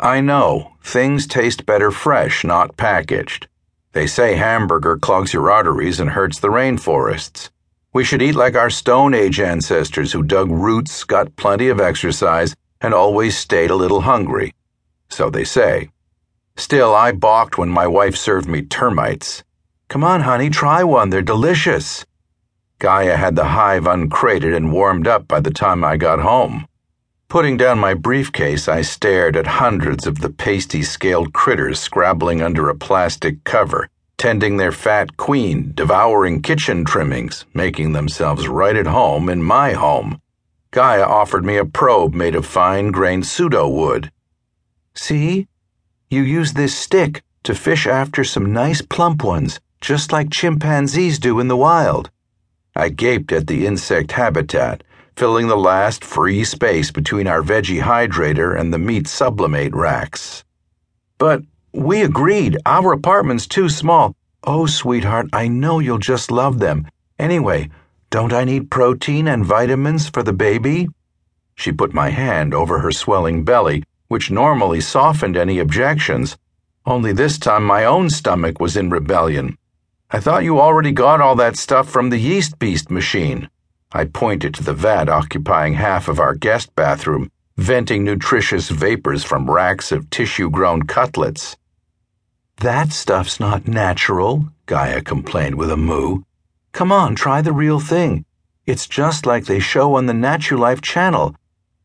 I know, things taste better fresh, not packaged. They say hamburger clogs your arteries and hurts the rainforests. We should eat like our Stone Age ancestors who dug roots, got plenty of exercise, and always stayed a little hungry. So they say. Still, I balked when my wife served me termites. Come on, honey, try one. They're delicious. Gaia had the hive uncrated and warmed up by the time I got home. Putting down my briefcase, I stared at hundreds of the pasty scaled critters scrabbling under a plastic cover, tending their fat queen, devouring kitchen trimmings, making themselves right at home in my home. Gaia offered me a probe made of fine grained pseudo wood. See? You use this stick to fish after some nice plump ones, just like chimpanzees do in the wild. I gaped at the insect habitat filling the last free space between our veggie hydrator and the meat sublimate racks. But we agreed our apartment's too small. Oh, sweetheart, I know you'll just love them. Anyway, don't I need protein and vitamins for the baby? She put my hand over her swelling belly, which normally softened any objections, only this time my own stomach was in rebellion. I thought you already got all that stuff from the Yeast Beast machine. I pointed to the vat occupying half of our guest bathroom, venting nutritious vapors from racks of tissue grown cutlets. That stuff's not natural, Gaia complained with a moo. Come on, try the real thing. It's just like they show on the Natulife channel.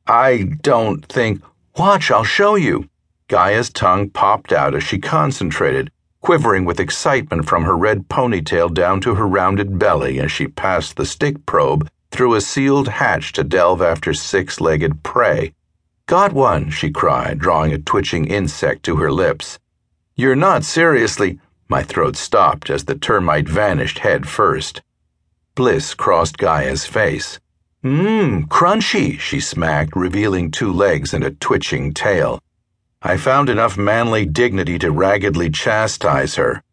I don't think. Watch, I'll show you. Gaia's tongue popped out as she concentrated, quivering with excitement from her red ponytail down to her rounded belly as she passed the stick probe through a sealed hatch to delve after six legged prey. Got one, she cried, drawing a twitching insect to her lips. You're not seriously. My throat stopped as the termite vanished head first. Bliss crossed Gaia's face. Mmm, crunchy, she smacked, revealing two legs and a twitching tail. I found enough manly dignity to raggedly chastise her.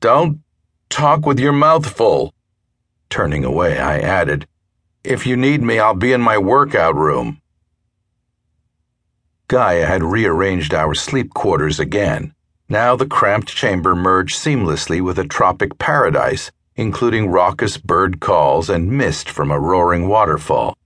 Don't talk with your mouth full. Turning away, I added, If you need me, I'll be in my workout room. Gaia had rearranged our sleep quarters again. Now the cramped chamber merged seamlessly with a tropic paradise, including raucous bird calls and mist from a roaring waterfall.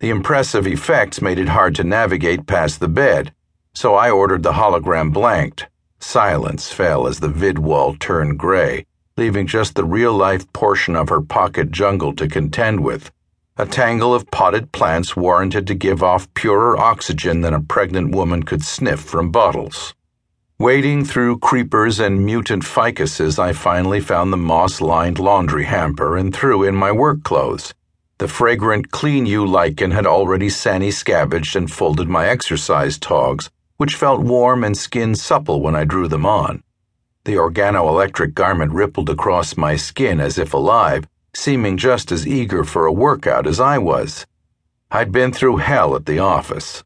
The impressive effects made it hard to navigate past the bed so I ordered the hologram blanked. Silence fell as the vid wall turned gray, leaving just the real life portion of her pocket jungle to contend with. A tangle of potted plants warranted to give off purer oxygen than a pregnant woman could sniff from bottles. Wading through creepers and mutant ficuses, I finally found the moss lined laundry hamper and threw in my work clothes. The fragrant Clean You lichen had already sandy scabbaged and folded my exercise togs, which felt warm and skin supple when I drew them on. The organoelectric garment rippled across my skin as if alive, seeming just as eager for a workout as I was. I'd been through hell at the office.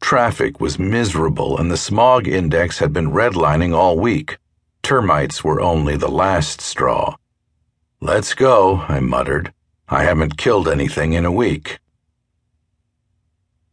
Traffic was miserable, and the smog index had been redlining all week. Termites were only the last straw. Let's go, I muttered. I haven't killed anything in a week.